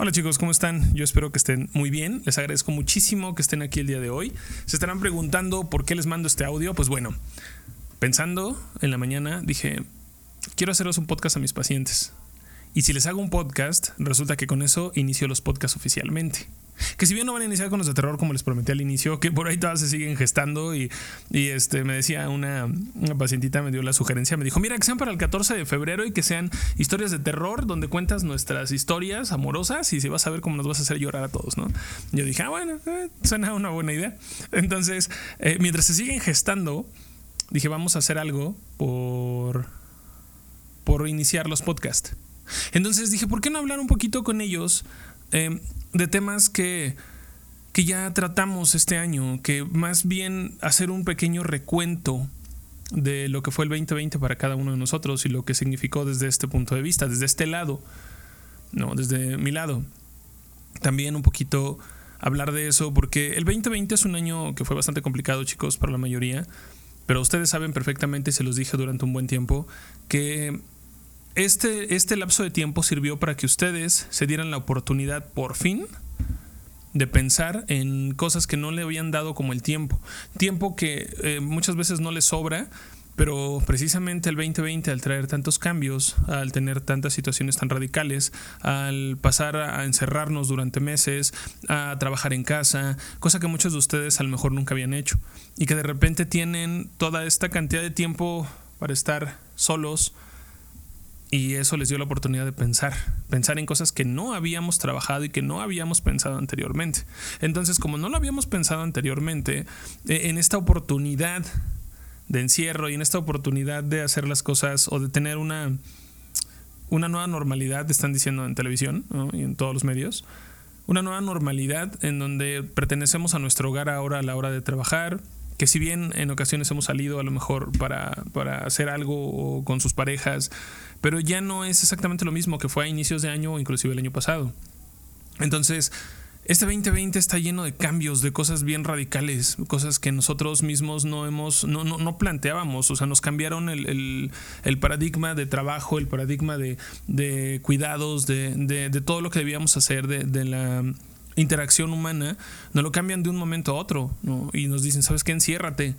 Hola chicos, ¿cómo están? Yo espero que estén muy bien. Les agradezco muchísimo que estén aquí el día de hoy. Se estarán preguntando por qué les mando este audio. Pues bueno, pensando en la mañana dije, quiero hacerles un podcast a mis pacientes. Y si les hago un podcast, resulta que con eso inicio los podcasts oficialmente. Que si bien no van a iniciar con los de terror como les prometí al inicio, que por ahí todas se siguen gestando y, este me decía una, una, pacientita, me dio la sugerencia, me dijo, mira, que sean para el 14 de febrero y que sean historias de terror donde cuentas nuestras historias amorosas y si vas a ver cómo nos vas a hacer llorar a todos, ¿no? Yo dije, ah, bueno, eh, suena una buena idea. Entonces, eh, mientras se siguen gestando, dije, vamos a hacer algo por, por iniciar los podcasts. Entonces dije, ¿por qué no hablar un poquito con ellos? Eh, de temas que, que ya tratamos este año, que más bien hacer un pequeño recuento de lo que fue el 2020 para cada uno de nosotros y lo que significó desde este punto de vista, desde este lado, no, desde mi lado. También un poquito hablar de eso, porque el 2020 es un año que fue bastante complicado, chicos, para la mayoría, pero ustedes saben perfectamente, se los dije durante un buen tiempo, que este, este lapso de tiempo sirvió para que ustedes se dieran la oportunidad por fin de pensar en cosas que no le habían dado como el tiempo. Tiempo que eh, muchas veces no les sobra, pero precisamente el 2020 al traer tantos cambios, al tener tantas situaciones tan radicales, al pasar a encerrarnos durante meses, a trabajar en casa, cosa que muchos de ustedes a lo mejor nunca habían hecho, y que de repente tienen toda esta cantidad de tiempo para estar solos, y eso les dio la oportunidad de pensar, pensar en cosas que no habíamos trabajado y que no habíamos pensado anteriormente. Entonces, como no lo habíamos pensado anteriormente, e, en esta oportunidad de encierro y en esta oportunidad de hacer las cosas o de tener una, una nueva normalidad, están diciendo en televisión y en todos los medios, una nueva normalidad en donde pertenecemos a nuestro hogar ahora a la hora de trabajar, que si bien en ocasiones hemos salido a lo mejor para, para hacer algo con sus parejas, pero ya no es exactamente lo mismo que fue a inicios de año o inclusive el año pasado. Entonces, este 2020 está lleno de cambios, de cosas bien radicales, cosas que nosotros mismos no hemos, no, no, no planteábamos, o sea, nos cambiaron el, paradigma de trabajo, el paradigma de, cuidados, de, de, de, todo lo que debíamos hacer, de, de la interacción humana, nos lo cambian de un momento a otro, ¿no? Y nos dicen, ¿sabes qué? Enciérrate.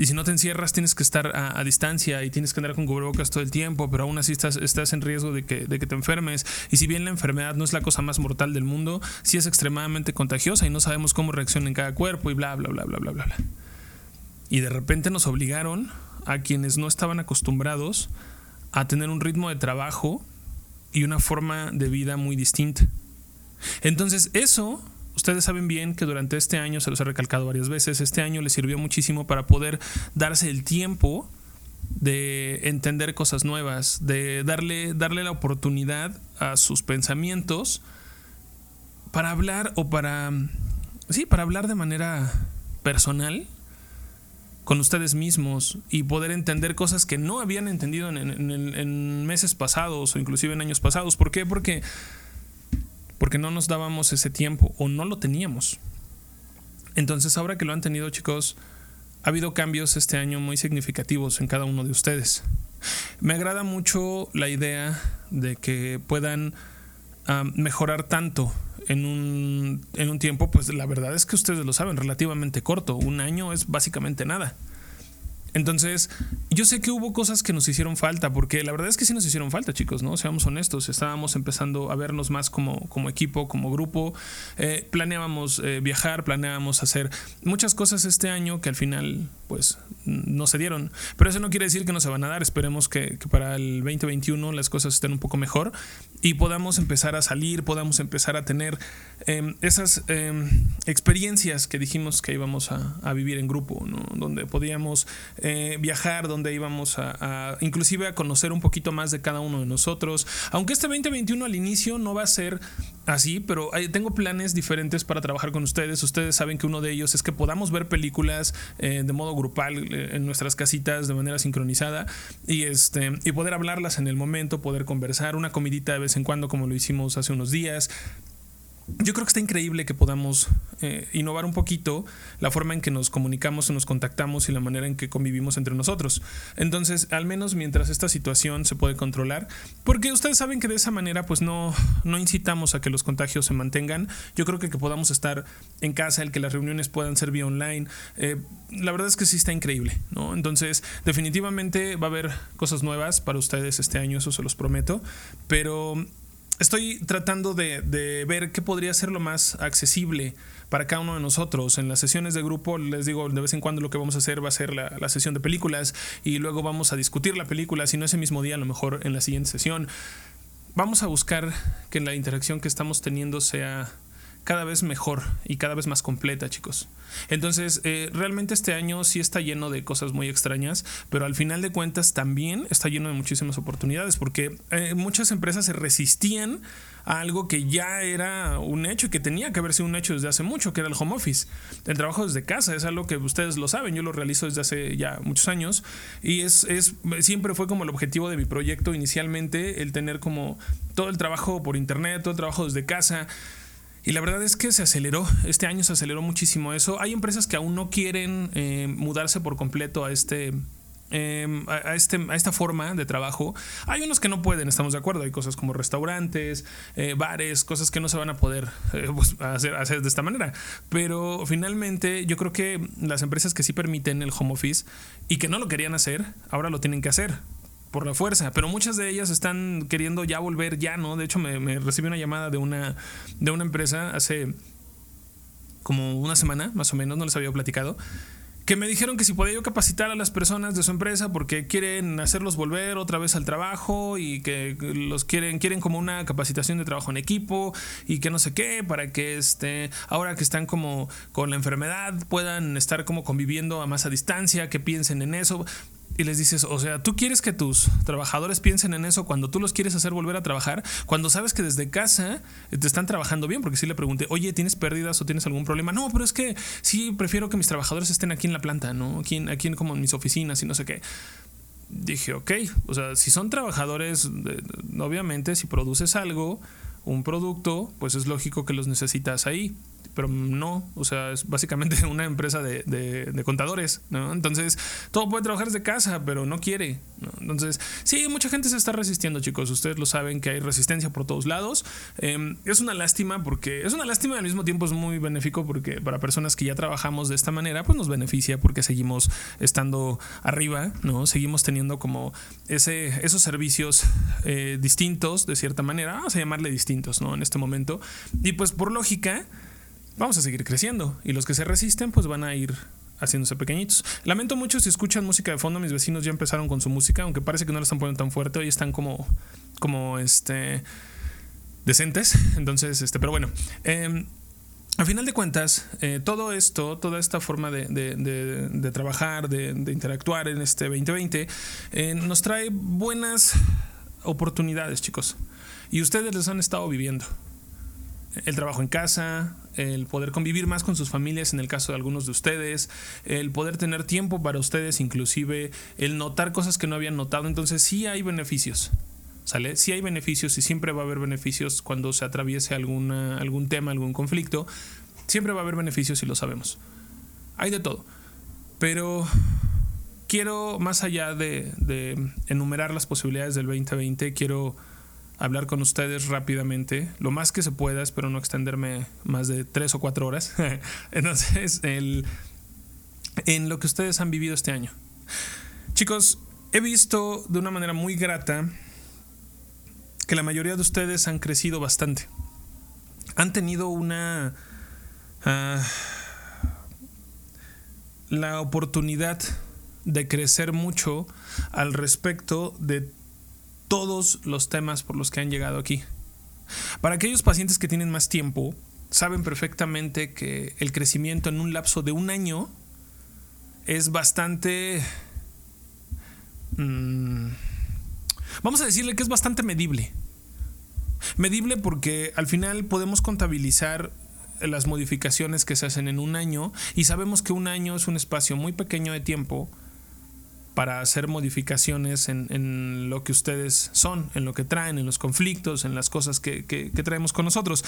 Y si no te encierras, tienes que estar a, distancia y tienes que andar con cubrebocas todo el tiempo, pero aún así estás, estás en riesgo de que, de que, te enfermes. Y si bien la enfermedad no es la cosa más mortal del mundo, sí es extremadamente contagiosa y no sabemos cómo reacciona en cada cuerpo y bla, bla, bla, bla, bla, bla. Y de repente nos obligaron a quienes no estaban acostumbrados a tener un ritmo de trabajo y una forma de vida muy distinta. Entonces eso, ustedes saben bien que durante este año, se los he recalcado varias veces, este año les sirvió muchísimo para poder darse el tiempo de entender cosas nuevas, de darle, darle la oportunidad a sus pensamientos para hablar o para, sí, para hablar de manera personal con ustedes mismos y poder entender cosas que no habían entendido en, en, en meses pasados o inclusive en años pasados. ¿Por qué? Porque porque no nos dábamos ese tiempo o no lo teníamos. Entonces ahora que lo han tenido chicos, ha habido cambios este año muy significativos en cada uno de ustedes. Me agrada mucho la idea de que puedan um, mejorar tanto en un, en un tiempo, pues la verdad es que ustedes lo saben, relativamente corto. Un año es básicamente nada. Entonces, yo sé que hubo cosas que nos hicieron falta, porque la verdad es que sí nos hicieron falta, chicos, ¿no? Seamos honestos, estábamos empezando a vernos más como, como equipo, como grupo, eh, planeábamos eh, viajar, planeábamos hacer muchas cosas este año que al final, pues, no se dieron. Pero eso no quiere decir que no se van a dar, esperemos que, que para el 2021 las cosas estén un poco mejor y podamos empezar a salir, podamos empezar a tener eh, esas em, experiencias que dijimos que íbamos a, a vivir en grupo, ¿no? Donde podíamos eh, viajar, donde íbamos a, a, inclusive a conocer un poquito más de cada uno de nosotros. Aunque este 2021 al inicio no va a ser así, pero tengo planes diferentes para trabajar con ustedes. Ustedes saben que uno de ellos es que podamos ver películas eh, de modo grupal eh, en nuestras casitas de manera sincronizada y, este, y poder hablarlas en el momento, poder conversar, una comidita de vez en cuando como lo hicimos hace unos días yo creo que está increíble que podamos eh, innovar un poquito la forma en que nos comunicamos y nos contactamos y la manera en que convivimos entre nosotros. Entonces, al menos mientras esta situación se puede controlar, porque ustedes saben que de esa manera pues no, no incitamos a que los contagios se mantengan. Yo creo que que podamos estar en casa, el que las reuniones puedan ser vía online, eh, la verdad es que sí está increíble, ¿no? Entonces, definitivamente va a haber cosas nuevas para ustedes este año, eso se los prometo, pero estoy tratando de, ver qué podría ser lo más accesible para cada uno de nosotros. En las sesiones de grupo, les digo, de vez en cuando lo que vamos a hacer va a ser la, la, sesión de películas y luego vamos a discutir la película, si no ese mismo día, a lo mejor en la siguiente sesión. Vamos a buscar que la interacción que estamos teniendo sea cada vez mejor y cada vez más completa, chicos. Entonces, eh, realmente este año sí está lleno de cosas muy extrañas, pero al final de cuentas también está lleno de muchísimas oportunidades, porque eh, muchas empresas se resistían a algo que ya era un hecho y que tenía que haber sido un hecho desde hace mucho, que era el home office. El trabajo desde casa es algo que ustedes lo saben, yo lo realizo desde hace ya muchos años y es, es siempre fue como el objetivo de mi proyecto inicialmente, el tener como todo el trabajo por internet, todo el trabajo desde casa. Y la verdad es que se aceleró, este año se aceleró muchísimo eso. Hay empresas que aún no quieren eh, mudarse por completo a este, em, a, este, a esta forma de trabajo. Hay unos que no pueden, estamos de acuerdo. Hay cosas como restaurantes, eh, bares, cosas que no se van a poder eh, pues, hacer, hacer, de esta manera. Pero finalmente yo creo que las empresas que sí permiten el home office y que no lo querían hacer, ahora lo tienen que hacer por la fuerza, pero muchas de ellas están queriendo ya volver, ya no. De hecho, me, recibí una llamada de una, de una empresa hace como una semana, más o menos, no les había platicado, que me dijeron que si podía yo capacitar a las personas de su empresa porque quieren hacerlos volver otra vez al trabajo y que los quieren quieren como una capacitación de trabajo en equipo y que no sé qué para que este ahora que están como con la enfermedad puedan estar como conviviendo a más a distancia, que piensen en eso y les dices, o sea, tú quieres que tus trabajadores piensen en eso cuando tú los quieres hacer volver a trabajar, cuando sabes que desde casa te están trabajando bien, porque si le pregunté, oye, ¿tienes pérdidas o tienes algún problema? No, pero es que sí prefiero que mis trabajadores estén aquí en la planta, ¿no? Aquí, aquí como en mis oficinas y no sé qué. Dije, ok, o sea, si son trabajadores, obviamente si produces algo, un producto, pues es lógico que los necesitas ahí pero no, o sea, es básicamente una empresa de, contadores, ¿no? Entonces, todo puede trabajar desde casa, pero no quiere, ¿no? Entonces, sí, mucha gente se está resistiendo, chicos, ustedes lo saben que hay resistencia por todos lados. Em, es una lástima porque, es una lástima y al mismo tiempo es muy benéfico porque para personas que ya trabajamos de esta manera, pues nos beneficia porque seguimos estando arriba, ¿no? Seguimos teniendo como ese, esos servicios eh, distintos, de cierta manera, vamos a llamarle distintos, ¿no? En este momento. Y pues por lógica, vamos a seguir creciendo. Y los que se resisten, pues van a ir haciéndose pequeñitos. Lamento mucho si escuchan música de fondo. Mis vecinos ya empezaron con su música, aunque parece que no la están poniendo tan fuerte. Hoy están como, como este, decentes. Entonces, este, pero bueno. Eh, a final de cuentas, eh, todo esto, toda esta forma de, de, de, trabajar, de, interactuar en este 2020, eh, nos trae buenas oportunidades, chicos. Y ustedes les han estado viviendo el trabajo en casa, el poder convivir más con sus familias en el caso de algunos de ustedes, el poder tener tiempo para ustedes, inclusive el notar cosas que no habían notado. Entonces sí hay beneficios. ¿Sale? Sí hay beneficios y siempre va a haber beneficios cuando se atraviese alguna, algún tema, algún conflicto. Siempre va a haber beneficios y lo sabemos. Hay de todo. Pero quiero, más allá de, de enumerar las posibilidades del 2020, quiero hablar con ustedes rápidamente, lo más que se pueda, espero no extenderme más de tres o cuatro horas. Entonces, el, en lo que ustedes han vivido este año. Chicos, he visto de una manera muy grata que la mayoría de ustedes han crecido bastante. Han tenido una... Uh, la oportunidad de crecer mucho al respecto de todos los temas por los que han llegado aquí. Para aquellos pacientes que tienen más tiempo, saben perfectamente que el crecimiento en un lapso de un año es bastante... Mm, vamos a decirle que es bastante medible. Medible porque al final podemos contabilizar las modificaciones que se hacen en un año y sabemos que un año es un espacio muy pequeño de tiempo para hacer modificaciones en, lo que ustedes son, en lo que traen, en los conflictos, en las cosas que, traemos con nosotros.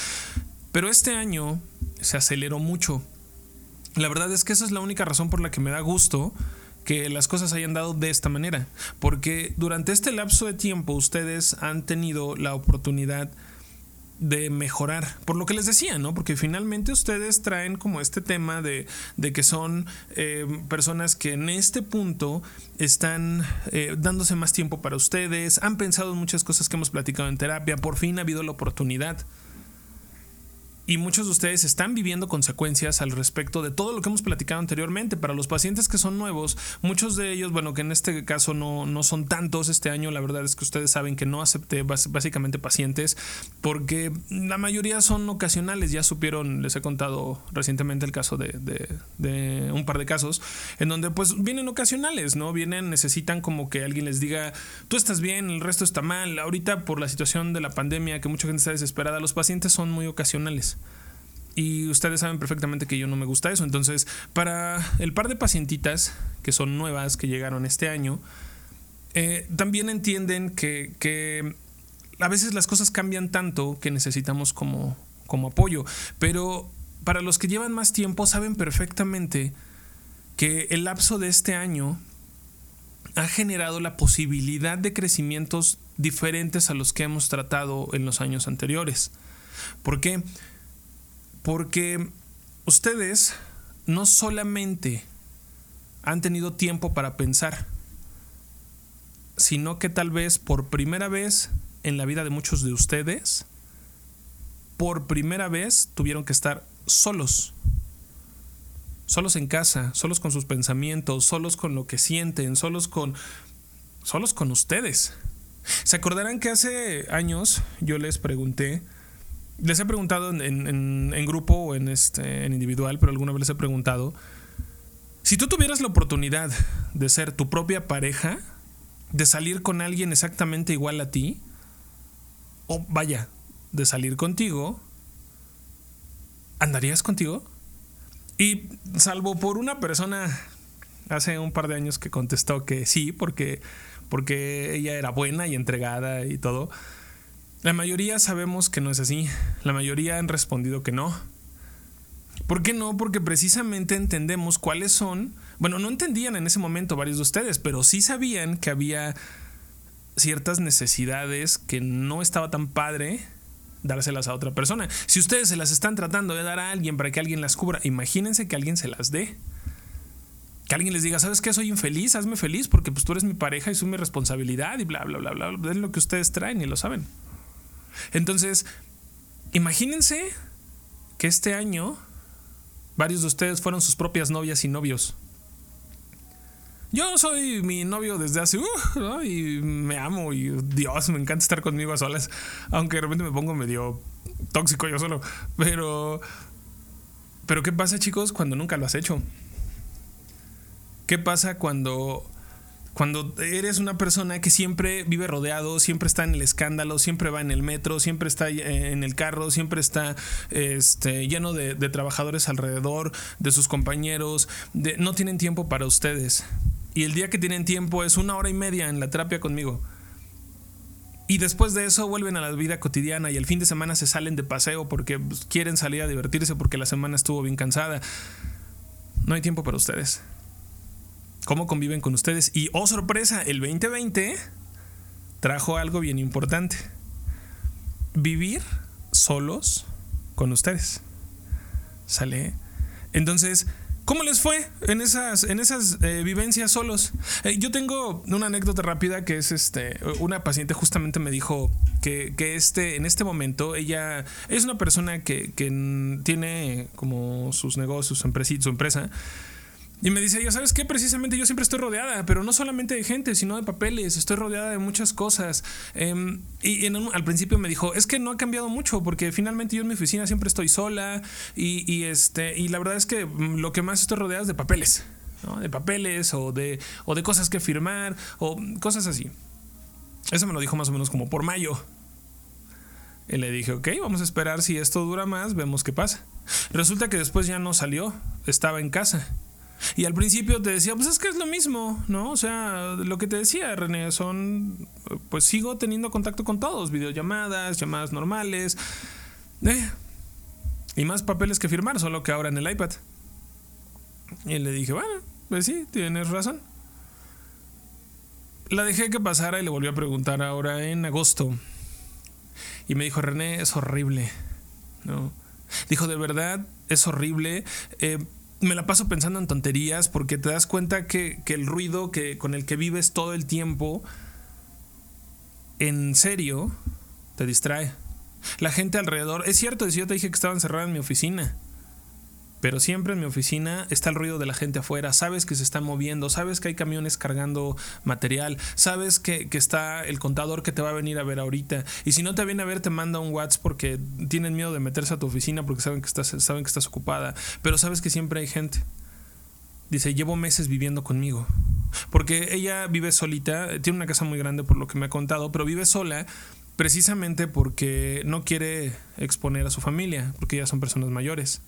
Pero este año se aceleró mucho. La verdad es que esa es la única razón por la que me da gusto que las cosas hayan dado de esta manera. Porque durante este lapso de tiempo ustedes han tenido la oportunidad mejorar, por lo que les decía, ¿no? Porque finalmente ustedes traen como este tema de, que son eh, personas que en este punto están eh, dándose más tiempo para ustedes, han pensado en muchas cosas que hemos platicado en terapia, por fin ha habido la oportunidad y muchos de ustedes están viviendo consecuencias al respecto de todo lo que hemos platicado anteriormente. Para los pacientes que son nuevos, muchos de ellos, bueno, que en este caso no, no son tantos este año, la verdad es que ustedes saben que no acepté básicamente pacientes porque la mayoría son ocasionales. Ya supieron, les he contado recientemente el caso de, de un par de casos en donde pues vienen ocasionales, ¿no? Vienen, necesitan como que alguien les diga, tú estás bien, el resto está mal. Ahorita por la situación de la pandemia, que mucha gente está desesperada, los pacientes son muy ocasionales. Y ustedes saben perfectamente que yo no me gusta eso. Entonces, para el par de pacientitas que son nuevas, que llegaron este año, eh, también entienden que, a veces las cosas cambian tanto que necesitamos como, como apoyo. Pero para los que llevan más tiempo, saben perfectamente que el lapso de este año ha generado la posibilidad de crecimientos diferentes a los que hemos tratado en los años anteriores. ¿Por qué? Ustedes no solamente han tenido tiempo para pensar, sino que tal vez por primera vez en la vida de muchos de ustedes, por primera vez tuvieron que estar solos. Solos en casa, solos con sus pensamientos, solos con lo que sienten, solos con solos con ustedes. Se acordarán que hace años yo les pregunté les he preguntado en, grupo o en, este, en individual, pero alguna vez les he preguntado, si tú tuvieras la oportunidad de ser tu propia pareja, de salir con alguien exactamente igual a ti, o vaya, de salir contigo, ¿andarías contigo? Y salvo por una persona hace un par de años que contestó que sí, porque, porque ella era buena y entregada y todo, la mayoría sabemos que no es así. La mayoría han respondido que no. ¿Por qué no? Porque precisamente entendemos cuáles son. Bueno, no entendían en ese momento varios de ustedes, pero sí sabían que había ciertas necesidades que no estaba tan padre dárselas a otra persona. Si ustedes se las están tratando de dar a alguien para que alguien las cubra, imagínense que alguien se las dé. Que alguien les diga, ¿sabes qué? Soy infeliz, hazme feliz porque pues tú eres mi pareja y soy mi responsabilidad y bla, bla, bla, bla. Es lo que ustedes traen y lo saben. Entonces, imagínense que este año varios de ustedes fueron sus propias novias y novios. Yo soy mi novio desde hace, uh, y me amo y Dios, me encanta estar conmigo a solas, aunque de repente me pongo medio tóxico yo solo. Pero, pero ¿qué pasa chicos cuando nunca lo has hecho? ¿Qué pasa cuando cuando eres una persona que siempre vive rodeado, siempre está en el escándalo, siempre va en el metro, siempre está eh, en el carro, siempre está este, lleno de, trabajadores alrededor, de sus compañeros, no tienen tiempo para ustedes. Y el día que tienen tiempo es una hora y media en la terapia conmigo. Y después de eso vuelven a la vida cotidiana y el fin de semana se salen de paseo porque pues, quieren salir a divertirse porque la semana estuvo bien cansada. No hay tiempo para ustedes cómo conviven con ustedes. Y oh sorpresa, el 2020 trajo algo bien importante. Vivir solos con ustedes. ¿Sale? Entonces, ¿cómo les fue en esas, en esas eh, vivencias solos? Eh, yo tengo una anécdota rápida que es este. Una paciente justamente me dijo que, este, en este momento, ella es una persona que, que tiene como sus negocios, su empresa, su empresa y me dice, ya sabes qué, precisamente yo siempre estoy rodeada, pero no solamente de gente, sino de papeles, estoy rodeada de muchas cosas. Em, y al principio me dijo, es que no ha cambiado mucho, porque finalmente yo en mi oficina siempre estoy sola y, este, y la verdad es que mm, lo que más estoy rodeada es de papeles, de papeles o de, o de cosas que firmar o cosas así. Eso me lo dijo más o menos como por mayo. Y le dije, ok, vamos a esperar si esto dura más, vemos qué pasa. Resulta que después ya no salió, estaba en casa. Y al principio te decía, pues es que es lo mismo, ¿no? O sea, lo que te decía, René, son, pues sigo teniendo contacto con todos, videollamadas, llamadas normales. Eh, y más papeles que firmar, solo que ahora en el iPad. Y le dije, bueno, pues sí, tienes razón. La dejé que pasara y le volví a preguntar ahora en agosto. Y me dijo, René, es horrible. ¿No? Dijo, de verdad, es horrible. Eh, me la paso pensando en tonterías porque te das cuenta que, que, el ruido que, con el que vives todo el tiempo, en serio, te distrae. La gente alrededor, es cierto, yo te dije que estaba encerrada en mi oficina. Pero siempre en mi oficina está el ruido de la gente afuera, sabes que se están moviendo, sabes que hay camiones cargando material, sabes que, está el contador que te va a venir a ver ahorita. Y si no te viene a ver, te manda un WhatsApp porque tienen miedo de meterse a tu oficina porque saben que estás, saben que estás ocupada. Pero sabes que siempre hay gente. Dice, llevo meses viviendo conmigo. Porque ella vive solita, tiene una casa muy grande por lo que me ha contado, pero vive sola precisamente porque no quiere exponer a su familia, porque ya son personas mayores.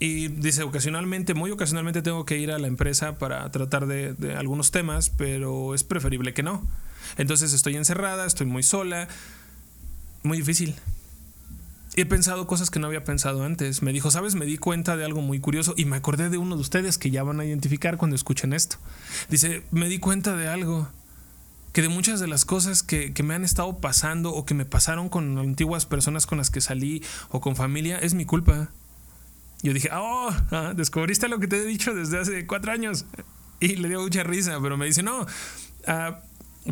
Y dice, ocasionalmente, muy ocasionalmente tengo que ir a la empresa para tratar de, algunos temas, pero es preferible que no. Entonces estoy encerrada, estoy muy sola, muy difícil. he pensado cosas que no había pensado antes. Me dijo, sabes, me di cuenta de algo muy curioso y me acordé de uno de ustedes que ya van a identificar cuando escuchen esto. Dice, me di cuenta de algo que de muchas de las cosas que, que, me han estado pasando o que me pasaron con antiguas personas con las que salí o con familia es mi culpa. Yo dije, oh, ah, descubriste lo que te he dicho desde hace cuatro años. Y le dio mucha risa, pero me dice, no, ah,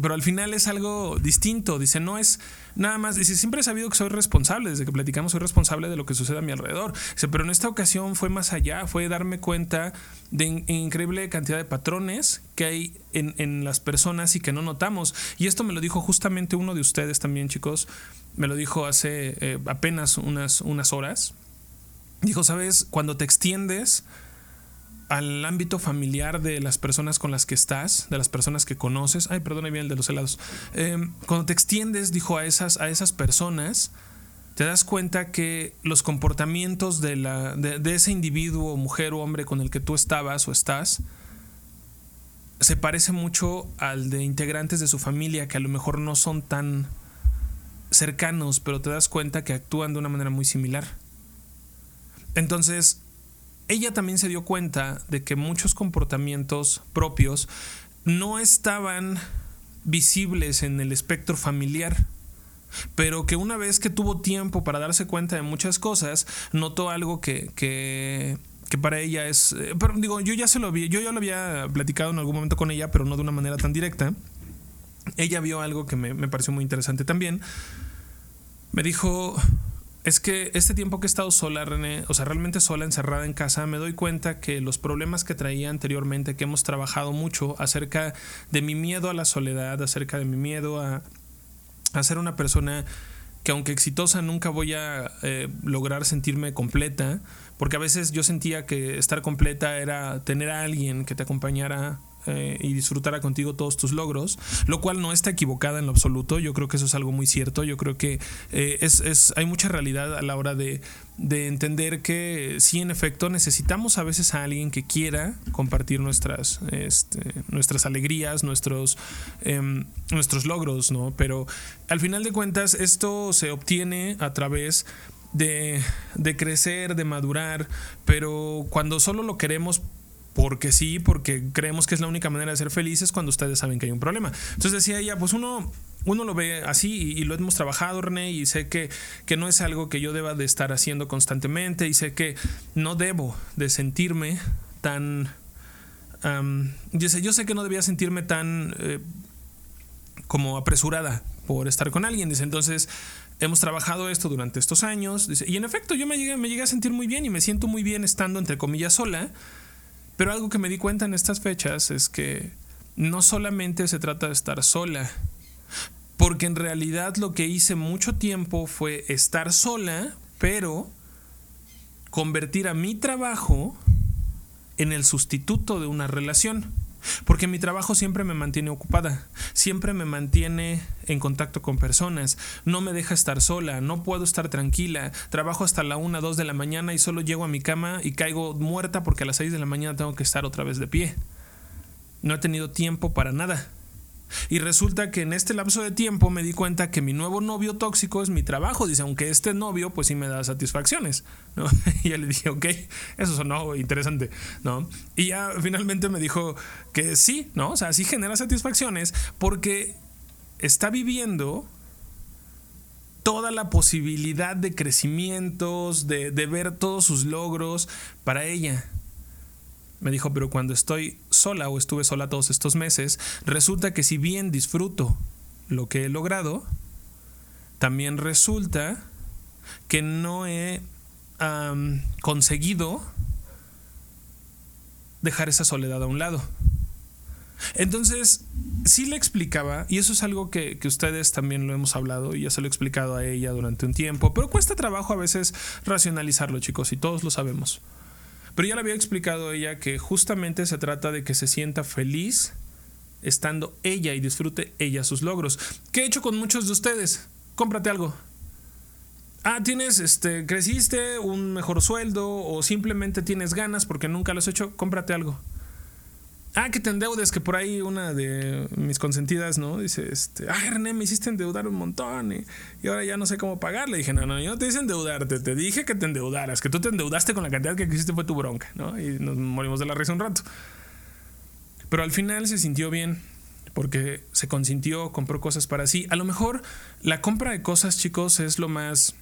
pero al final es algo distinto. Dice, no es nada más. Dice, siempre he sabido que soy responsable. Desde que platicamos, soy responsable de lo que sucede a mi alrededor. Dice, pero en esta ocasión fue más allá. Fue darme cuenta de increíble cantidad de patrones que hay en, las personas y que no notamos. Y esto me lo dijo justamente uno de ustedes también, chicos. Me lo dijo hace eh, apenas unas, unas horas Dijo, sabes, cuando te extiendes al ámbito familiar de las personas con las que estás, de las personas que conoces, ay, perdón, bien el de los helados, em, cuando te extiendes, dijo, a esas, a esas personas, te das cuenta que los comportamientos de, la, de, ese individuo, mujer o hombre con el que tú estabas o estás, se parece mucho al de integrantes de su familia que a lo mejor no son tan cercanos, pero te das cuenta que actúan de una manera muy similar. Entonces, ella también se dio cuenta de que muchos comportamientos propios no estaban visibles en el espectro familiar pero que una vez que tuvo tiempo para darse cuenta de muchas cosas, notó algo que, que, para ella es... Eh, pero digo, yo ya se lo vi, yo ya lo había platicado en algún momento con ella, pero no de una manera tan directa. Ella vio algo que me, me pareció muy interesante también. Me dijo, es que este tiempo que he estado sola, René, o sea, realmente sola, encerrada en casa, me doy cuenta que los problemas que traía anteriormente, que hemos trabajado mucho acerca de mi miedo a la soledad, acerca de mi miedo a, ser una persona que aunque exitosa nunca voy a eh, lograr sentirme completa, porque a veces yo sentía que estar completa era tener a alguien que te acompañara eh, y disfrutara contigo todos tus logros, lo cual no está equivocada en lo absoluto. Yo creo que eso es algo muy cierto. Yo creo que eh, es, hay mucha realidad a la hora de, entender que sí, en efecto, necesitamos a veces a alguien que quiera compartir nuestras, este, nuestras alegrías, nuestros, em, nuestros logros, ¿no? Pero al final de cuentas, esto se obtiene a través de, de, crecer, de madurar, pero cuando solo lo queremos porque sí, porque creemos que es la única manera de ser felices cuando ustedes saben que hay un problema. Entonces decía ella, pues uno, uno lo ve así y, lo hemos trabajado, René, y sé que, que no es algo que yo deba de estar haciendo constantemente y sé que no debo de sentirme tan... sé, yo sé que no debía sentirme tan eh, como apresurada por estar con alguien. Dice, entonces hemos trabajado esto durante estos años. Dice, y en efecto, yo me llegué, me llegué a sentir muy bien y me siento muy bien estando, entre comillas, sola pero algo que me di cuenta en estas fechas es que no solamente se trata de estar sola, porque en realidad lo que hice mucho tiempo fue estar sola, pero convertir a mi trabajo en el sustituto de una relación. Porque mi trabajo siempre me mantiene ocupada, siempre me mantiene en contacto con personas, no me deja estar sola, no puedo estar tranquila, trabajo hasta la 1, 2 de la mañana y solo llego a mi cama y caigo muerta porque a las 6 de la mañana tengo que estar otra vez de pie. No he tenido tiempo para nada. Y resulta que en este lapso de tiempo me di cuenta que mi nuevo novio tóxico es mi trabajo. Dice, aunque este novio pues sí me da satisfacciones. Y ya le dije, ok, eso sonó interesante. ¿no? Y ya finalmente me dijo que sí, ¿no? O sea, sí genera satisfacciones porque está viviendo toda la posibilidad de crecimientos, de ver todos sus logros para ella. Me dijo, pero cuando estoy sola o estuve sola todos estos meses, resulta que si bien disfruto lo que he logrado, también resulta que no he conseguido dejar esa soledad a un lado. Entonces, sí le explicaba, y eso es algo que, que, ustedes también lo hemos hablado y ya se lo he explicado a ella durante un tiempo, pero cuesta trabajo a veces racionalizarlo, chicos, y todos lo sabemos. Pero ya le había explicado ella que justamente se trata de que se sienta feliz estando ella y disfrute ella sus logros. ¿Qué he hecho con muchos de ustedes? Cómprate algo. Ah, tienes, este, creciste, un mejor sueldo o simplemente tienes ganas porque nunca lo has hecho, cómprate algo. Ah, que te endeudes, que por ahí una de mis consentidas, ¿no? Dice, este, ay, René, me hiciste endeudar un montón y, ahora ya no sé cómo pagar. Le dije, no, no, yo no te hice endeudarte, te dije que te endeudaras, que tú te endeudaste con la cantidad que hiciste fue tu bronca, ¿no? Y nos morimos de la risa un rato. Pero al final se sintió bien porque se consintió, compró cosas para sí. A lo mejor la compra de cosas, chicos, es lo más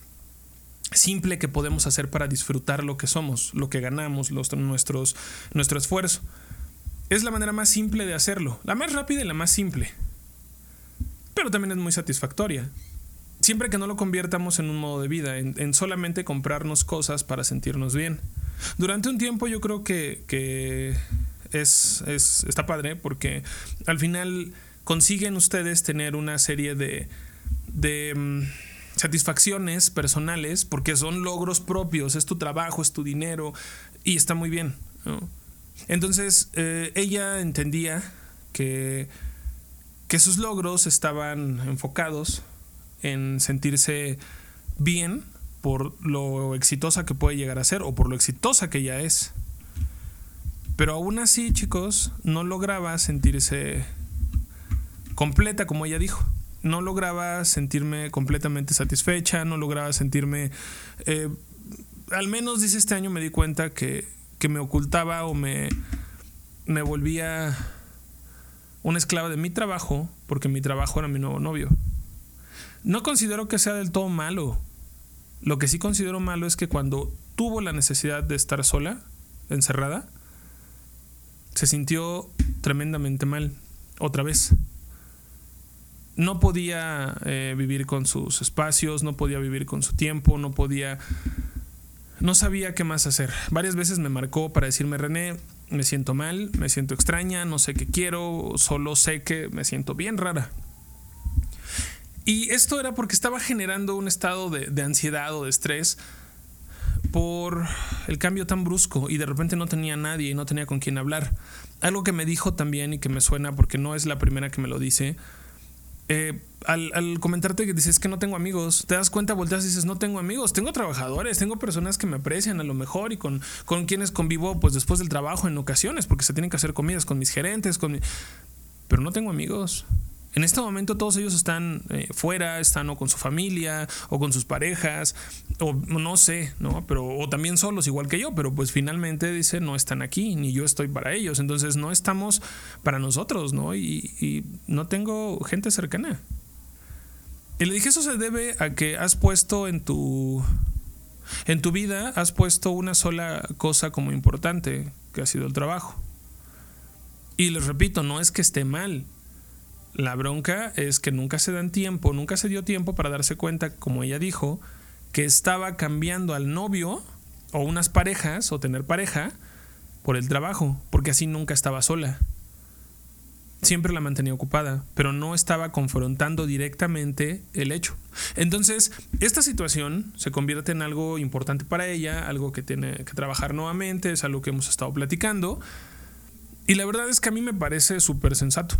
simple que podemos hacer para disfrutar lo que somos, lo que ganamos, los, nuestros, nuestro esfuerzo. Es la manera más simple de hacerlo, la más rápida y la más simple. Pero también es muy satisfactoria. Siempre que no lo conviertamos en un modo de vida, en, solamente comprarnos cosas para sentirnos bien. Durante un tiempo yo creo que, es, está padre porque al final consiguen ustedes tener una serie de, de mm, satisfacciones personales porque son logros propios, es tu trabajo, es tu dinero y está muy bien. ¿no? Entonces, eh, ella entendía que, que sus logros estaban enfocados en sentirse bien por lo exitosa que puede llegar a ser o por lo exitosa que ella es. Pero aún así, chicos, no lograba sentirse completa, como ella dijo. No lograba sentirme completamente satisfecha, no lograba sentirme... Eh, al menos, dice este año, me di cuenta que que me ocultaba o me, me volvía una esclava de mi trabajo porque mi trabajo era mi nuevo novio. No considero que sea del todo malo. Lo que sí considero malo es que cuando tuvo la necesidad de estar sola, encerrada, se sintió tremendamente mal, otra vez. No podía eh, vivir con sus espacios, no podía vivir con su tiempo, no podía no sabía qué más hacer. Varias veces me marcó para decirme, René, me siento mal, me siento extraña, no sé qué quiero, solo sé que me siento bien rara. Y esto era porque estaba generando un estado de, ansiedad o de estrés por el cambio tan brusco y de repente no tenía nadie y no tenía con quién hablar. Algo que me dijo también y que me suena porque no es la primera que me lo dice eh, al, comentarte que dices que no tengo amigos, te das cuenta, volteas y dices, no tengo amigos, tengo trabajadores, tengo personas que me aprecian a lo mejor y con, con quienes convivo pues después del trabajo en ocasiones, porque se tienen que hacer comidas con mis gerentes, con pero no tengo amigos. En este momento todos ellos están eh, fuera, están o con su familia o con sus parejas o no sé, ¿no? Pero o también solos igual que yo, pero pues finalmente dice no están aquí ni yo estoy para ellos, entonces no estamos para nosotros, ¿no? Y, y no tengo gente cercana. Y le dije eso se debe a que has puesto en tu en tu vida has puesto una sola cosa como importante, que ha sido el trabajo. Y les repito, no es que esté mal, la bronca es que nunca se dan tiempo, nunca se dio tiempo para darse cuenta, como ella dijo, que estaba cambiando al novio o unas parejas o tener pareja por el trabajo, porque así nunca estaba sola. Siempre la mantenía ocupada, pero no estaba confrontando directamente el hecho. Entonces, esta situación se convierte en algo importante para ella, algo que tiene que trabajar nuevamente, es algo que hemos estado platicando. Y la verdad es que a mí me parece súper sensato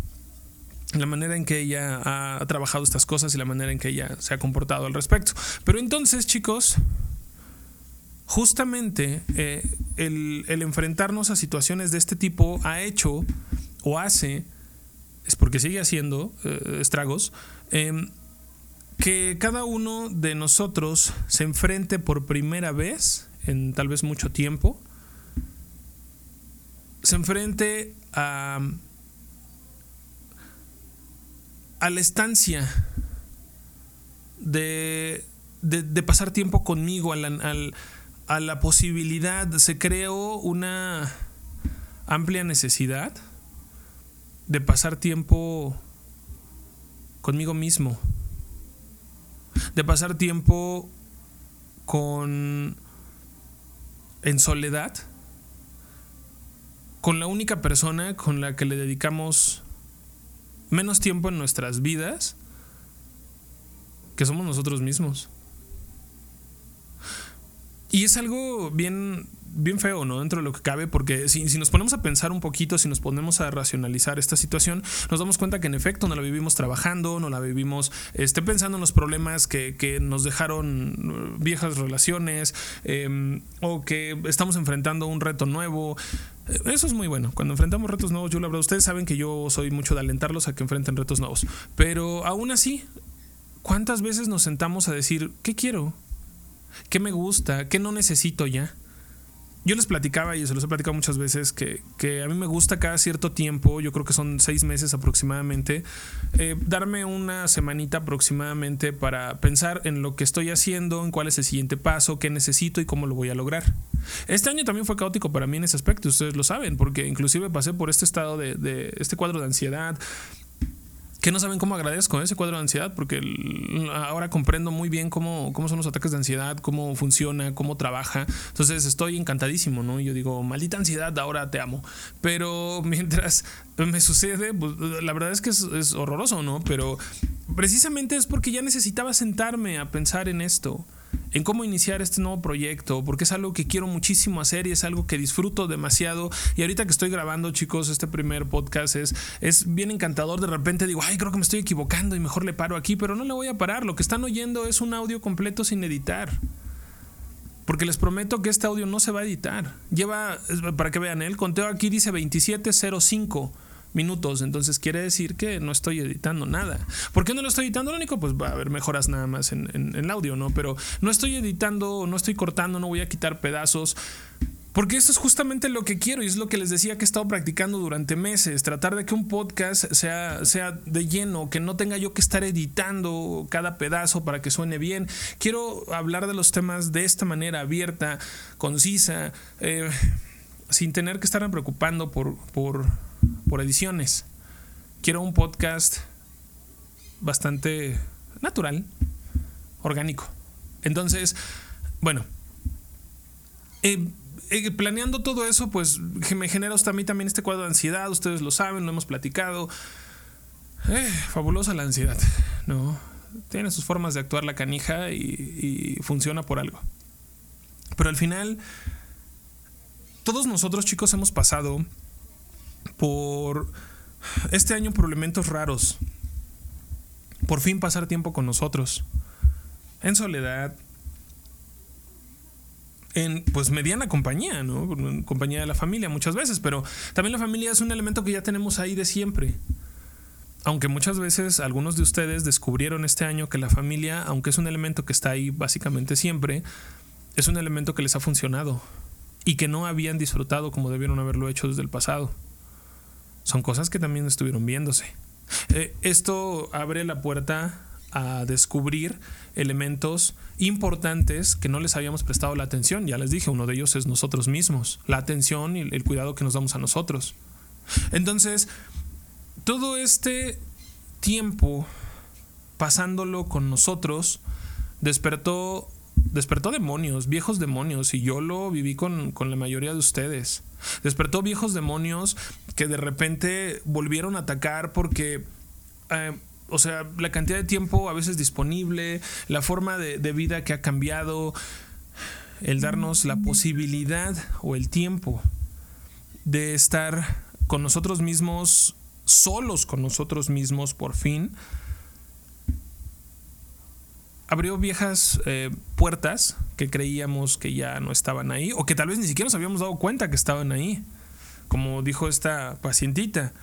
la manera en que ella ha trabajado estas cosas y la manera en que ella se ha comportado al respecto. Pero entonces, chicos, justamente eh, el, enfrentarnos a situaciones de este tipo ha hecho o hace es porque sigue haciendo eh, estragos, em, que cada uno de nosotros se enfrente por primera vez en tal vez mucho tiempo, se enfrente a, a la estancia de, de, pasar tiempo conmigo, a la, a la posibilidad, se creó una amplia necesidad de pasar tiempo conmigo mismo, de pasar tiempo con en soledad con la única persona con la que le dedicamos menos tiempo en nuestras vidas que somos nosotros mismos. Y es algo bien, bien feo, ¿no? Dentro de lo que cabe, porque si, nos ponemos a pensar un poquito, si nos ponemos a racionalizar esta situación, nos damos cuenta que en efecto no la vivimos trabajando, no la vivimos este, pensando en los problemas que, nos dejaron uh, viejas relaciones, em, o que estamos enfrentando un reto nuevo. Eso es muy bueno. Cuando enfrentamos retos nuevos, yo la verdad, ustedes saben que yo soy mucho de alentarlos a que enfrenten retos nuevos. Pero aún así, ¿cuántas veces nos sentamos a decir, ¿qué quiero? qué me gusta, qué no necesito ya. Yo les platicaba y se los he platicado muchas veces que, a mí me gusta cada cierto tiempo, yo creo que son seis meses aproximadamente, eh, darme una semanita aproximadamente para pensar en lo que estoy haciendo, en cuál es el siguiente paso, qué necesito y cómo lo voy a lograr. Este año también fue caótico para mí en ese aspecto, ustedes lo saben, porque inclusive pasé por este estado de, de este cuadro de ansiedad, que no saben cómo agradezco ese cuadro de ansiedad, porque ahora comprendo muy bien cómo, cómo son los ataques de ansiedad, cómo funciona, cómo trabaja. Entonces estoy encantadísimo, ¿no? Yo digo, maldita ansiedad, ahora te amo. Pero mientras me sucede, pues, la verdad es que es horroroso, ¿no? Pero precisamente es porque ya necesitaba sentarme a pensar en esto en cómo iniciar este nuevo proyecto, porque es algo que quiero muchísimo hacer y es algo que disfruto demasiado. Y ahorita que estoy grabando, chicos, este primer podcast es, es bien encantador. De repente digo, ay, creo que me estoy equivocando y mejor le paro aquí, pero no le voy a parar. Lo que están oyendo es un audio completo sin editar. Porque les prometo que este audio no se va a editar. Lleva, para que vean, el conteo aquí dice 2705 minutos. Entonces quiere decir que no estoy editando nada. ¿Por qué no lo estoy editando? Lo único, pues va a haber mejoras nada más en, el audio, ¿no? Pero no estoy editando, no estoy cortando, no voy a quitar pedazos. Porque eso es justamente lo que quiero y es lo que les decía que he estado practicando durante meses, tratar de que un podcast sea, sea de lleno, que no tenga yo que estar editando cada pedazo para que suene bien. Quiero hablar de los temas de esta manera abierta, concisa, eh, sin tener que estarme preocupando por, por, por ediciones. Quiero un podcast bastante natural, orgánico. Entonces, bueno, eh, eh, planeando todo eso, pues me genera hasta a mí también este cuadro de ansiedad, ustedes lo saben, lo hemos platicado. Eh, fabulosa la ansiedad, ¿no? Tiene sus formas de actuar la canija y funciona por algo. Pero al final, todos nosotros chicos hemos pasado por este año por elementos raros. Por fin pasar tiempo con nosotros. En soledad. En pues mediana compañía, ¿no? compañía de la familia muchas veces, pero también la familia es un elemento que ya tenemos ahí de siempre. Aunque muchas veces algunos de ustedes descubrieron este año que la familia, aunque es un elemento que está ahí básicamente siempre, es un elemento que les ha funcionado y que no habían disfrutado como debieron haberlo hecho desde el pasado son cosas que también estuvieron viéndose. Eh, esto abre la puerta a descubrir elementos importantes que no les habíamos prestado la atención. Ya les dije, uno de ellos es nosotros mismos, la atención y el cuidado que nos damos a nosotros. Entonces, todo este tiempo pasándolo con nosotros despertó despertó demonios, viejos demonios, y yo lo viví con, la mayoría de ustedes. Despertó viejos demonios que de repente volvieron a atacar porque... Eh, o sea, la cantidad de tiempo a veces disponible, la forma de, de, vida que ha cambiado, el darnos la posibilidad o el tiempo de estar con nosotros mismos, solos con nosotros mismos por fin, abrió viejas eh, puertas que creíamos que ya no estaban ahí o que tal vez ni siquiera nos habíamos dado cuenta que estaban ahí. Como dijo esta pacientita,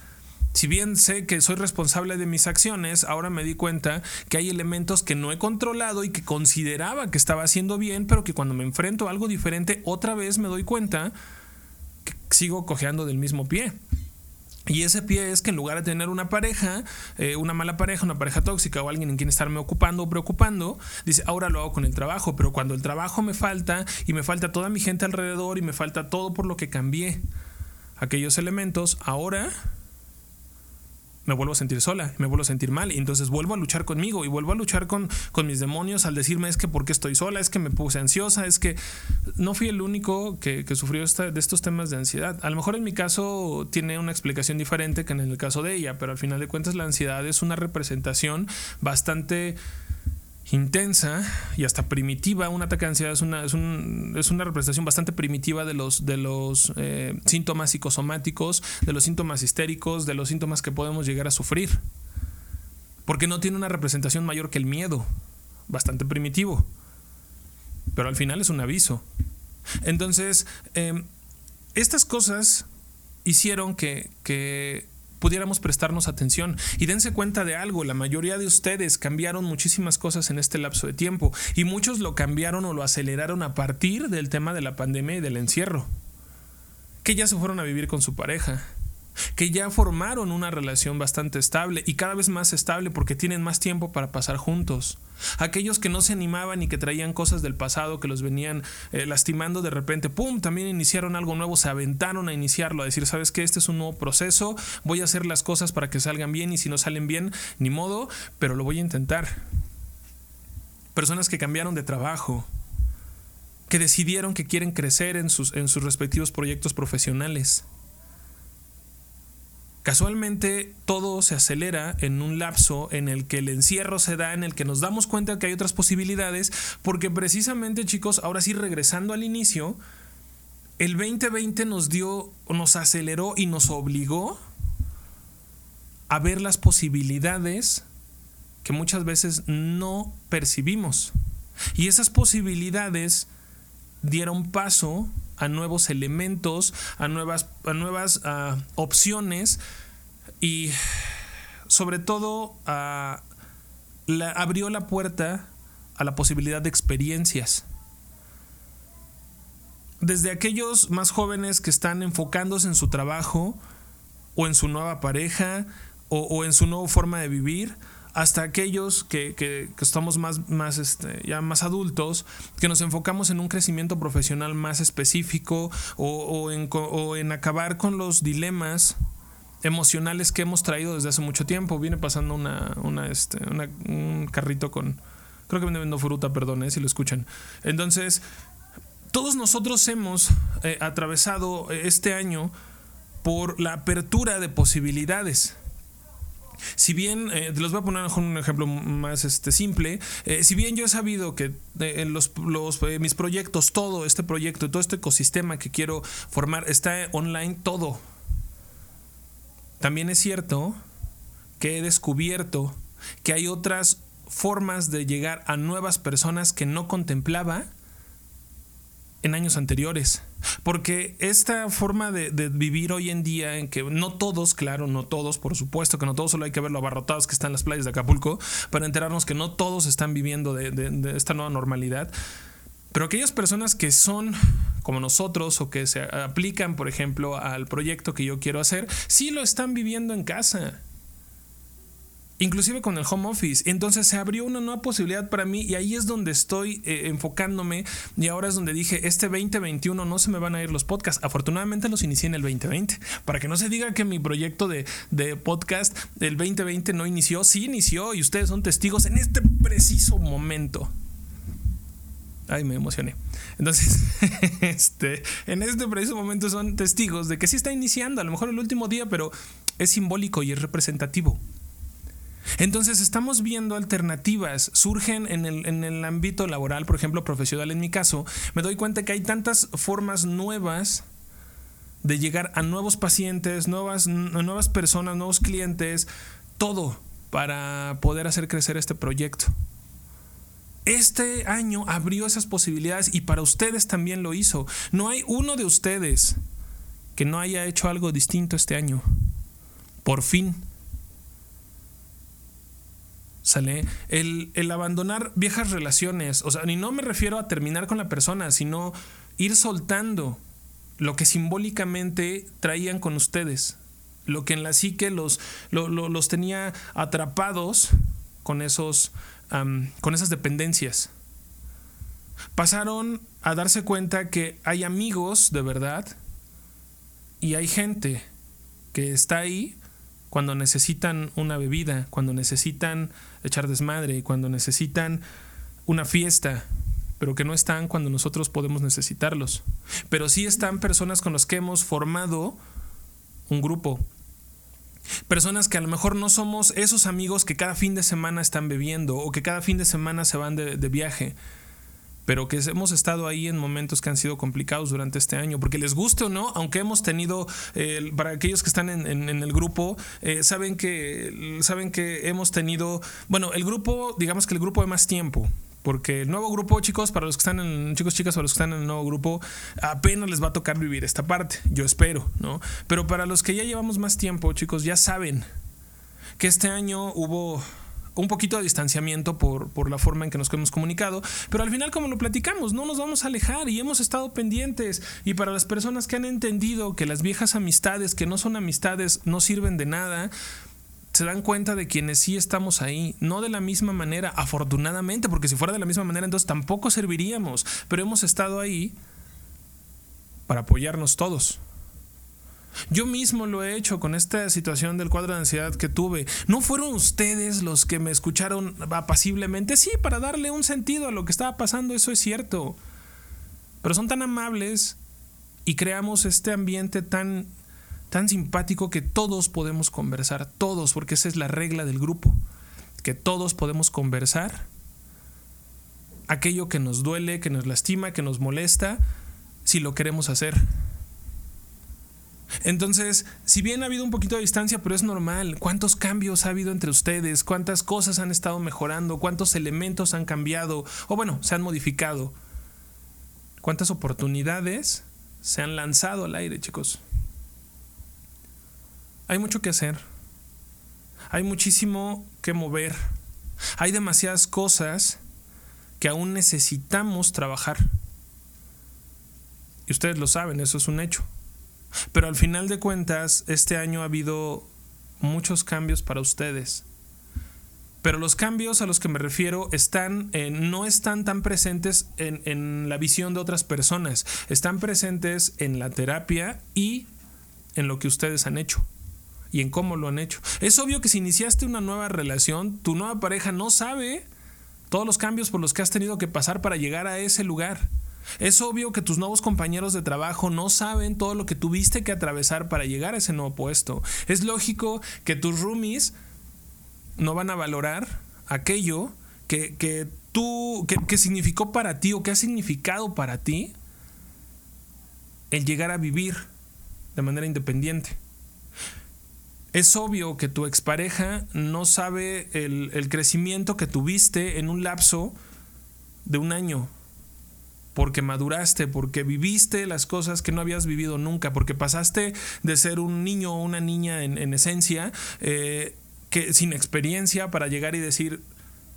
Si bien sé que soy responsable de mis acciones, ahora me di cuenta que hay elementos que no he controlado y que consideraba que estaba haciendo bien, pero que cuando me enfrento a algo diferente, otra vez me doy cuenta que sigo cojeando del mismo pie. Y ese pie es que en lugar de tener una pareja, eh, una mala pareja, una pareja tóxica o alguien en quien estarme ocupando o preocupando, dice, ahora lo hago con el trabajo, pero cuando el trabajo me falta y me falta toda mi gente alrededor y me falta todo por lo que cambié aquellos elementos, ahora me vuelvo a sentir sola, me vuelvo a sentir mal y entonces vuelvo a luchar conmigo y vuelvo a luchar con, con mis demonios al decirme es que porque estoy sola, es que me puse ansiosa, es que no fui el único que, sufrió de estos temas de ansiedad. A lo mejor en mi caso tiene una explicación diferente que en el caso de ella, pero al final de cuentas la ansiedad es una representación bastante intensa y hasta primitiva. Un ataque de ansiedad es una, es, una representación bastante primitiva de los, de los eh, síntomas psicosomáticos, de los síntomas histéricos, de los síntomas que podemos llegar a sufrir. Porque no tiene una representación mayor que el miedo, bastante primitivo. Pero al final es un aviso. Entonces, em, estas cosas hicieron que, que pudiéramos prestarnos atención. Y dense cuenta de algo, la mayoría de ustedes cambiaron muchísimas cosas en este lapso de tiempo y muchos lo cambiaron o lo aceleraron a partir del tema de la pandemia y del encierro. Que ya se fueron a vivir con su pareja, que ya formaron una relación bastante estable y cada vez más estable porque tienen más tiempo para pasar juntos. Aquellos que no se animaban y que traían cosas del pasado que los venían eh, lastimando de repente, ¡pum!, también iniciaron algo nuevo, se aventaron a iniciarlo, a decir, sabes que este es un nuevo proceso, voy a hacer las cosas para que salgan bien y si no salen bien, ni modo, pero lo voy a intentar. Personas que cambiaron de trabajo, que decidieron que quieren crecer en sus, en sus respectivos proyectos profesionales Casualmente todo se acelera en un lapso en el que el encierro se da, en el que nos damos cuenta que hay otras posibilidades, porque precisamente chicos, ahora sí regresando al inicio, el 2020 nos dio, nos aceleró y nos obligó a ver las posibilidades que muchas veces no percibimos. Y esas posibilidades dieron paso a nuevos elementos, a nuevas, a nuevas ah, opciones y sobre todo abrió la puerta a la posibilidad de experiencias. Desde aquellos más jóvenes que están enfocándose en su trabajo o en su nueva pareja o, o en su nueva forma de vivir, hasta aquellos que, estamos más, más este, ya más adultos, que nos enfocamos en un crecimiento profesional más específico o, en, acabar con los dilemas emocionales que hemos traído desde hace mucho tiempo. Viene pasando una, una, este, un carrito con, creo que vende fruta, perdón, eh, si lo escuchan. Entonces, todos nosotros hemos eh, atravesado este año por la apertura de posibilidades. Si bien, eh, les voy a poner un ejemplo más este, simple, eh, si bien yo he sabido que eh, en los, mis proyectos, todo este proyecto, todo este ecosistema que quiero formar está online, todo. También es cierto que he descubierto que hay otras formas de llegar a nuevas personas que no contemplaba en años anteriores. Porque esta forma de, vivir hoy en día, en que no todos, claro, no todos, por supuesto que no todos, solo hay que ver lo abarrotados que están las playas de Acapulco para enterarnos que no todos están viviendo de, esta nueva normalidad. Pero aquellas personas que son como nosotros o que se aplican, por ejemplo, al proyecto que yo quiero hacer, sí lo están viviendo en casa inclusive con el home office. Entonces se abrió una nueva posibilidad para mí y ahí es donde estoy eh, enfocándome y ahora es donde dije, este 2021 no se me van a ir los podcasts. Afortunadamente los inicié en el 2020. Para que no se diga que mi proyecto de, de podcast del 2020 no inició, sí inició y ustedes son testigos en este preciso momento. Ay, me emocioné. Entonces, este, en este preciso momento son testigos de que sí está iniciando, a lo mejor el último día, pero es simbólico y es representativo. Entonces estamos viendo alternativas, surgen en el, ámbito laboral, por ejemplo, profesional en mi caso, me doy cuenta que hay tantas formas nuevas de llegar a nuevos pacientes, nuevas, nuevas personas, nuevos clientes, todo para poder hacer crecer este proyecto. Este año abrió esas posibilidades y para ustedes también lo hizo. No hay uno de ustedes que no haya hecho algo distinto este año. Por fin. ¿Sale? El, el, abandonar viejas relaciones, o sea, ni no me refiero a terminar con la persona, sino ir soltando lo que simbólicamente traían con ustedes, lo que en la psique los, los tenía atrapados con, esos, con esas dependencias. Pasaron a darse cuenta que hay amigos de verdad y hay gente que está ahí cuando necesitan una bebida, cuando necesitan echar desmadre, cuando necesitan una fiesta, pero que no están cuando nosotros podemos necesitarlos. Pero sí están personas con las que hemos formado un grupo. Personas que a lo mejor no somos esos amigos que cada fin de semana están bebiendo o que cada fin de semana se van de, viaje pero que hemos estado ahí en momentos que han sido complicados durante este año, porque les guste o no, aunque hemos tenido, para aquellos que están en, el grupo, eh, saben, que, saben que hemos tenido, bueno, el grupo, digamos que el grupo de más tiempo, porque el nuevo grupo, chicos, para los que están en, chicos, chicas, para los que están en el nuevo grupo, apenas les va a tocar vivir esta parte, yo espero, ¿no? Pero para los que ya llevamos más tiempo, chicos, ya saben que este año hubo un poquito de distanciamiento por, por, la forma en que nos hemos comunicado, pero al final como lo platicamos, no nos vamos a alejar y hemos estado pendientes y para las personas que han entendido que las viejas amistades, que no son amistades, no sirven de nada, se dan cuenta de quienes sí estamos ahí, no de la misma manera, afortunadamente, porque si fuera de la misma manera entonces tampoco serviríamos, pero hemos estado ahí para apoyarnos todos. Yo mismo lo he hecho con esta situación del cuadro de ansiedad que tuve. ¿No fueron ustedes los que me escucharon apaciblemente? Sí, para darle un sentido a lo que estaba pasando, eso es cierto. Pero son tan amables y creamos este ambiente tan, tan simpático que todos podemos conversar, todos, porque esa es la regla del grupo, que todos podemos conversar aquello que nos duele, que nos lastima, que nos molesta, si lo queremos hacer. Entonces, si bien ha habido un poquito de distancia, pero es normal, ¿cuántos cambios ha habido entre ustedes? ¿Cuántas cosas han estado mejorando? ¿Cuántos elementos han cambiado? O bueno, se han modificado. ¿Cuántas oportunidades se han lanzado al aire, chicos? Hay mucho que hacer. Hay muchísimo que mover. Hay demasiadas cosas que aún necesitamos trabajar. Y ustedes lo saben, eso es un hecho. Pero al final de cuentas, este año ha habido muchos cambios para ustedes. Pero los cambios a los que me refiero están, no están tan presentes en, en la visión de otras personas, están presentes en la terapia y en lo que ustedes han hecho y en cómo lo han hecho. Es obvio que si iniciaste una nueva relación, tu nueva pareja no sabe todos los cambios por los que has tenido que pasar para llegar a ese lugar. Es obvio que tus nuevos compañeros de trabajo no saben todo lo que tuviste que atravesar para llegar a ese nuevo puesto. Es lógico que tus roomies no van a valorar aquello que, tú, que, significó para ti o que ha significado para ti el llegar a vivir de manera independiente. Es obvio que tu expareja no sabe el, el crecimiento que tuviste en un lapso de un año, porque maduraste, porque viviste las cosas que no habías vivido nunca, porque pasaste de ser un niño o una niña en, esencia, eh, que sin experiencia para llegar y decir,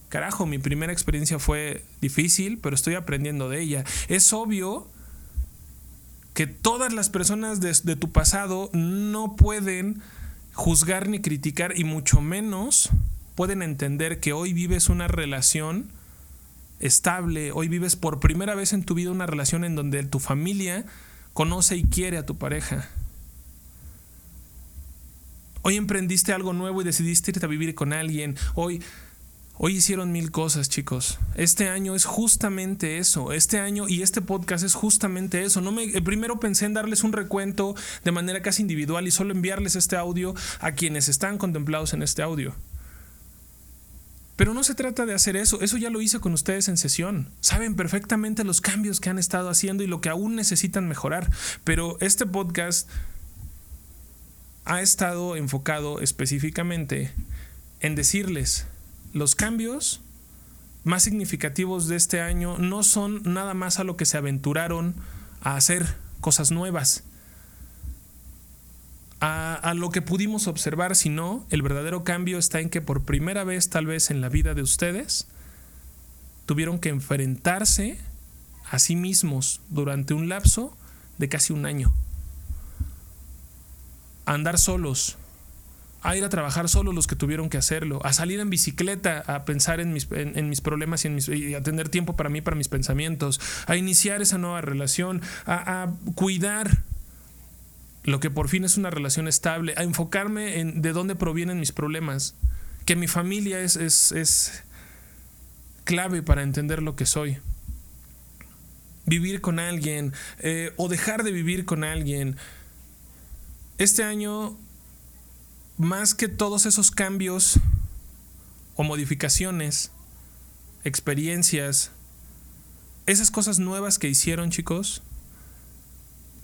carajo, mi primera experiencia fue difícil, pero estoy aprendiendo de ella. Es obvio que todas las personas de, de tu pasado no pueden juzgar ni criticar y mucho menos pueden entender que hoy vives una relación estable, hoy vives por primera vez en tu vida una relación en donde tu familia conoce y quiere a tu pareja. Hoy emprendiste algo nuevo y decidiste irte a vivir con alguien. Hoy, hoy hicieron mil cosas, chicos. Este año es justamente eso. Este año y este podcast es justamente eso. No me, primero pensé en darles un recuento de manera casi individual y solo enviarles este audio a quienes están contemplados en este audio. Pero no se trata de hacer eso, eso ya lo hice con ustedes en sesión. Saben perfectamente los cambios que han estado haciendo y lo que aún necesitan mejorar. Pero este podcast ha estado enfocado específicamente en decirles los cambios más significativos de este año no son nada más a lo que se aventuraron a hacer cosas nuevas a, lo que pudimos observar, sino el verdadero cambio está en que por primera vez tal vez en la vida de ustedes tuvieron que enfrentarse a sí mismos durante un lapso de casi un año. A andar solos, a ir a trabajar solos los que tuvieron que hacerlo, a salir en bicicleta, a pensar en mis, problemas y, en mis, a tener tiempo para mí, para mis pensamientos, a iniciar esa nueva relación, a cuidar lo que por fin es una relación estable, a enfocarme en de dónde provienen mis problemas, que mi familia es, es, clave para entender lo que soy. Vivir con alguien eh, o dejar de vivir con alguien. Este año, más que todos esos cambios o modificaciones, experiencias, esas cosas nuevas que hicieron chicos,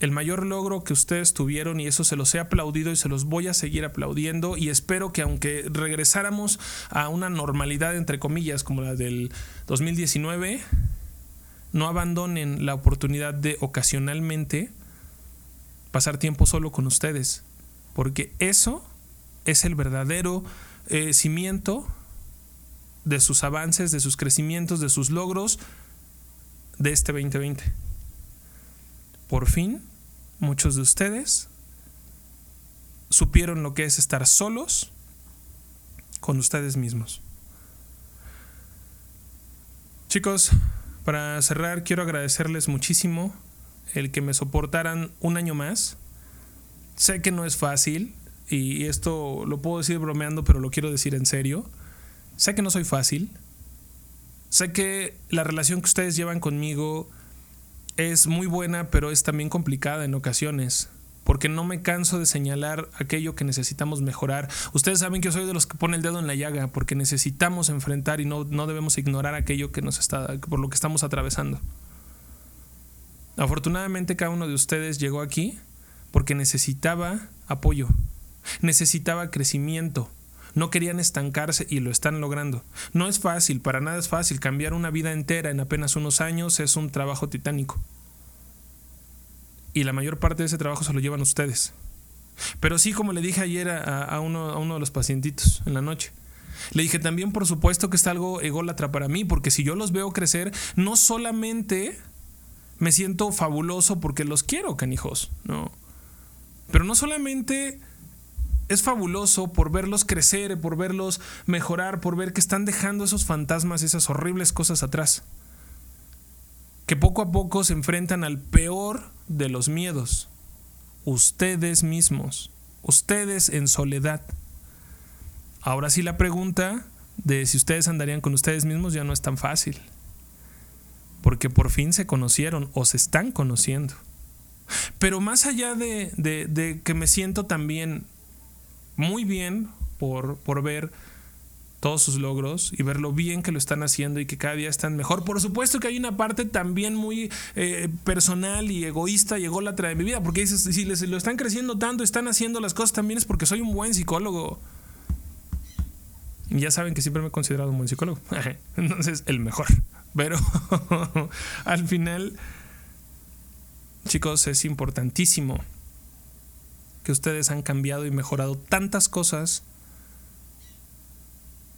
el mayor logro que ustedes tuvieron y eso se los he aplaudido y se los voy a seguir aplaudiendo y espero que aunque regresáramos a una normalidad entre comillas como la del 2019, no abandonen la oportunidad de ocasionalmente pasar tiempo solo con ustedes, porque eso es el verdadero eh, cimiento de sus avances, de sus crecimientos, de sus logros de este 2020. Por fin muchos de ustedes supieron lo que es estar solos con ustedes mismos. Chicos, para cerrar quiero agradecerles muchísimo el que me soportaran un año más. Sé que no es fácil y esto lo puedo decir bromeando, pero lo quiero decir en serio. Sé que no soy fácil. Sé que la relación que ustedes llevan conmigo es muy buena, pero es también complicada en ocasiones. Porque no me canso de señalar aquello que necesitamos mejorar. Ustedes saben que yo soy de los que pone el dedo en la llaga, porque necesitamos enfrentar y no, no debemos ignorar aquello que nos está, por lo que estamos atravesando. Afortunadamente cada uno de ustedes llegó aquí porque necesitaba apoyo, necesitaba crecimiento, no querían estancarse y lo están logrando. No es fácil, para nada es fácil. Cambiar una vida entera en apenas unos años es un trabajo titánico. Y la mayor parte de ese trabajo se lo llevan ustedes. Pero sí, como le dije ayer a, uno, de los pacientitos en la noche. Le dije también, por supuesto, que está algo ególatra para mí, porque si yo los veo crecer, no solamente me siento fabuloso porque los quiero, canijos, no. Pero no solamente es fabuloso por verlos crecer, por verlos mejorar, por ver que están dejando esos fantasmas, esas horribles cosas atrás. Que poco a poco se enfrentan al peor de los miedos. Ustedes mismos, ustedes en soledad. Ahora sí la pregunta de si ustedes andarían con ustedes mismos ya no es tan fácil. Porque por fin se conocieron o se están conociendo. Pero más allá de, de que me siento también muy bien por, por ver todos sus logros y ver lo bien que lo están haciendo y que cada día están mejor. Por supuesto que hay una parte también muy eh, personal y egoísta y ególatra de mi vida, porque dices, si les lo están creciendo tanto, están haciendo las cosas también es porque soy un buen psicólogo. Y ya saben que siempre me he considerado un buen psicólogo. Entonces, el mejor. Pero al final, chicos, es importantísimo ustedes han cambiado y mejorado tantas cosas,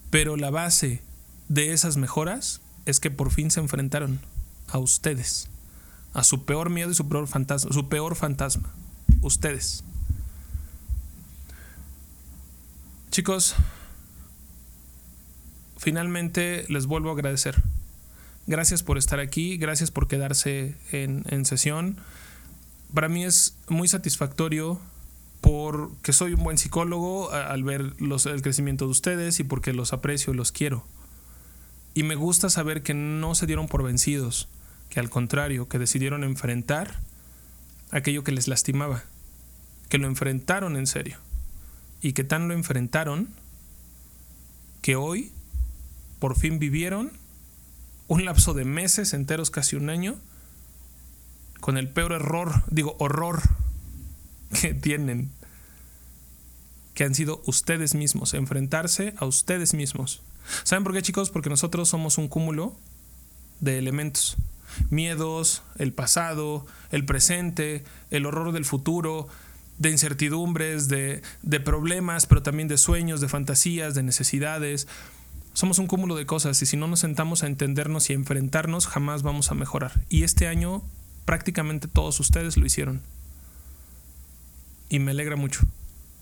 pero la base de esas mejoras es que por fin se enfrentaron a ustedes, a su peor miedo y su peor fantasma, su peor fantasma, ustedes. Chicos, finalmente les vuelvo a agradecer. Gracias por estar aquí, gracias por quedarse en sesión. Para mí es muy satisfactorio porque soy un buen psicólogo al ver el crecimiento de ustedes y porque los aprecio y los quiero. Y me gusta saber que no se dieron por vencidos, que al contrario, que decidieron enfrentar aquello que les lastimaba, que lo enfrentaron en serio y que tan lo enfrentaron que hoy por fin vivieron un lapso de meses enteros, casi un año, con el peor error, digo, horror que tienen, que han sido ustedes mismos, enfrentarse a ustedes mismos. ¿Saben por qué chicos? Porque nosotros somos un cúmulo de elementos. Miedos, el pasado, el presente, el horror del futuro, de incertidumbres, de, de problemas, pero también de sueños, de fantasías, de necesidades. Somos un cúmulo de cosas y si no nos sentamos a entendernos y a enfrentarnos, jamás vamos a mejorar. Y este año prácticamente todos ustedes lo hicieron. Y me alegra mucho,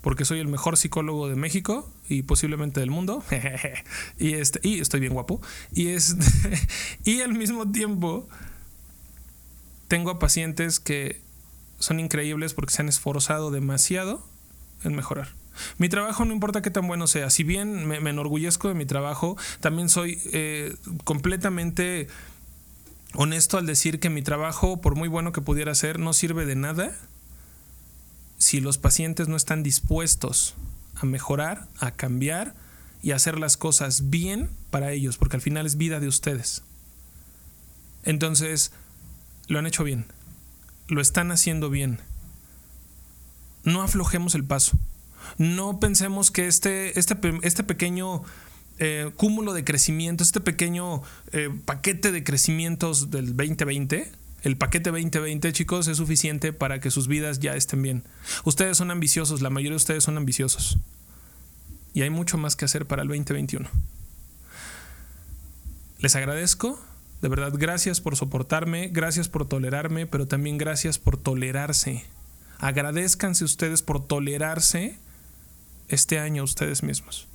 porque soy el mejor psicólogo de México y posiblemente del mundo. y, este, y estoy bien guapo. Y, este, y al mismo tiempo tengo a pacientes que son increíbles porque se han esforzado demasiado en mejorar. Mi trabajo no importa qué tan bueno sea. Si bien me, enorgullezco de mi trabajo, también soy eh, completamente honesto al decir que mi trabajo, por muy bueno que pudiera ser, no sirve de nada si los pacientes no están dispuestos a mejorar, a cambiar y a hacer las cosas bien para ellos, porque al final es vida de ustedes. Entonces, lo han hecho bien, lo están haciendo bien. No aflojemos el paso. No pensemos que este, este, este pequeño eh, cúmulo de crecimiento, este pequeño eh, paquete de crecimientos del 2020, el paquete 2020, chicos, es suficiente para que sus vidas ya estén bien. Ustedes son ambiciosos, la mayoría de ustedes son ambiciosos. Y hay mucho más que hacer para el 2021. Les agradezco, de verdad, gracias por soportarme, gracias por tolerarme, pero también gracias por tolerarse. Agradezcanse ustedes por tolerarse este año ustedes mismos.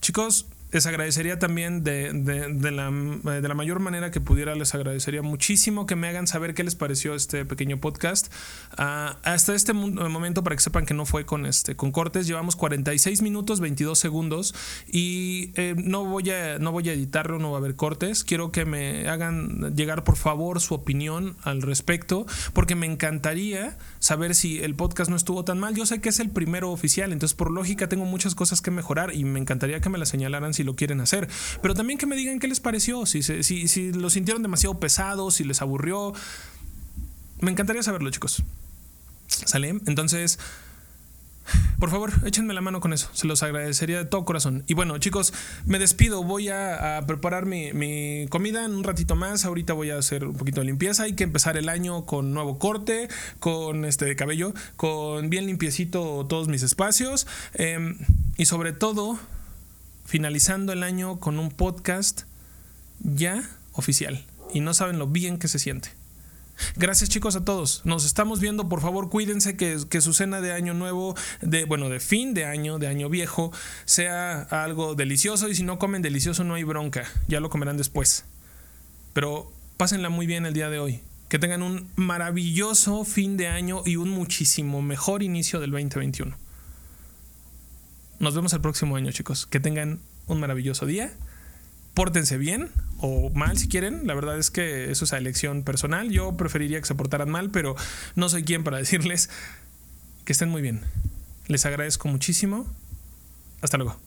Chicos, les agradecería también de, la, de, la, mayor manera que pudiera, les agradecería muchísimo que me hagan saber qué les pareció este pequeño podcast. Ah, hasta este momento, para que sepan que no fue con, este, con cortes, llevamos 46 minutos, 22 segundos y eh, no, voy a, no voy a editarlo, no va a haber cortes. Quiero que me hagan llegar, por favor, su opinión al respecto, porque me encantaría saber si el podcast no estuvo tan mal. Yo sé que es el primero oficial, entonces por lógica tengo muchas cosas que mejorar y me encantaría que me las señalaran si lo quieren hacer. Pero también que me digan qué les pareció, si, si, si lo sintieron demasiado pesado, si les aburrió. Me encantaría saberlo, chicos. ¿Sale? Entonces, por favor, échenme la mano con eso. Se los agradecería de todo corazón. Y bueno, chicos, me despido. Voy a, preparar mi, comida en un ratito más. Ahorita voy a hacer un poquito de limpieza. Hay que empezar el año con nuevo corte, con este cabello, con bien limpiecito todos mis espacios. Em, y sobre todo, finalizando el año con un podcast ya oficial. Y no saben lo bien que se siente. Gracias chicos a todos. Nos estamos viendo. Por favor, cuídense que, que, su cena de año nuevo, de, bueno, de fin de año, de año viejo, sea algo delicioso. Y si no comen delicioso, no hay bronca. Ya lo comerán después. Pero pásenla muy bien el día de hoy. Que tengan un maravilloso fin de año y un muchísimo mejor inicio del 2021. Nos vemos el próximo año, chicos. Que tengan un maravilloso día. Pórtense bien o mal si quieren. La verdad es que eso es a elección personal. Yo preferiría que se portaran mal, pero no soy quien para decirles que estén muy bien. Les agradezco muchísimo. Hasta luego.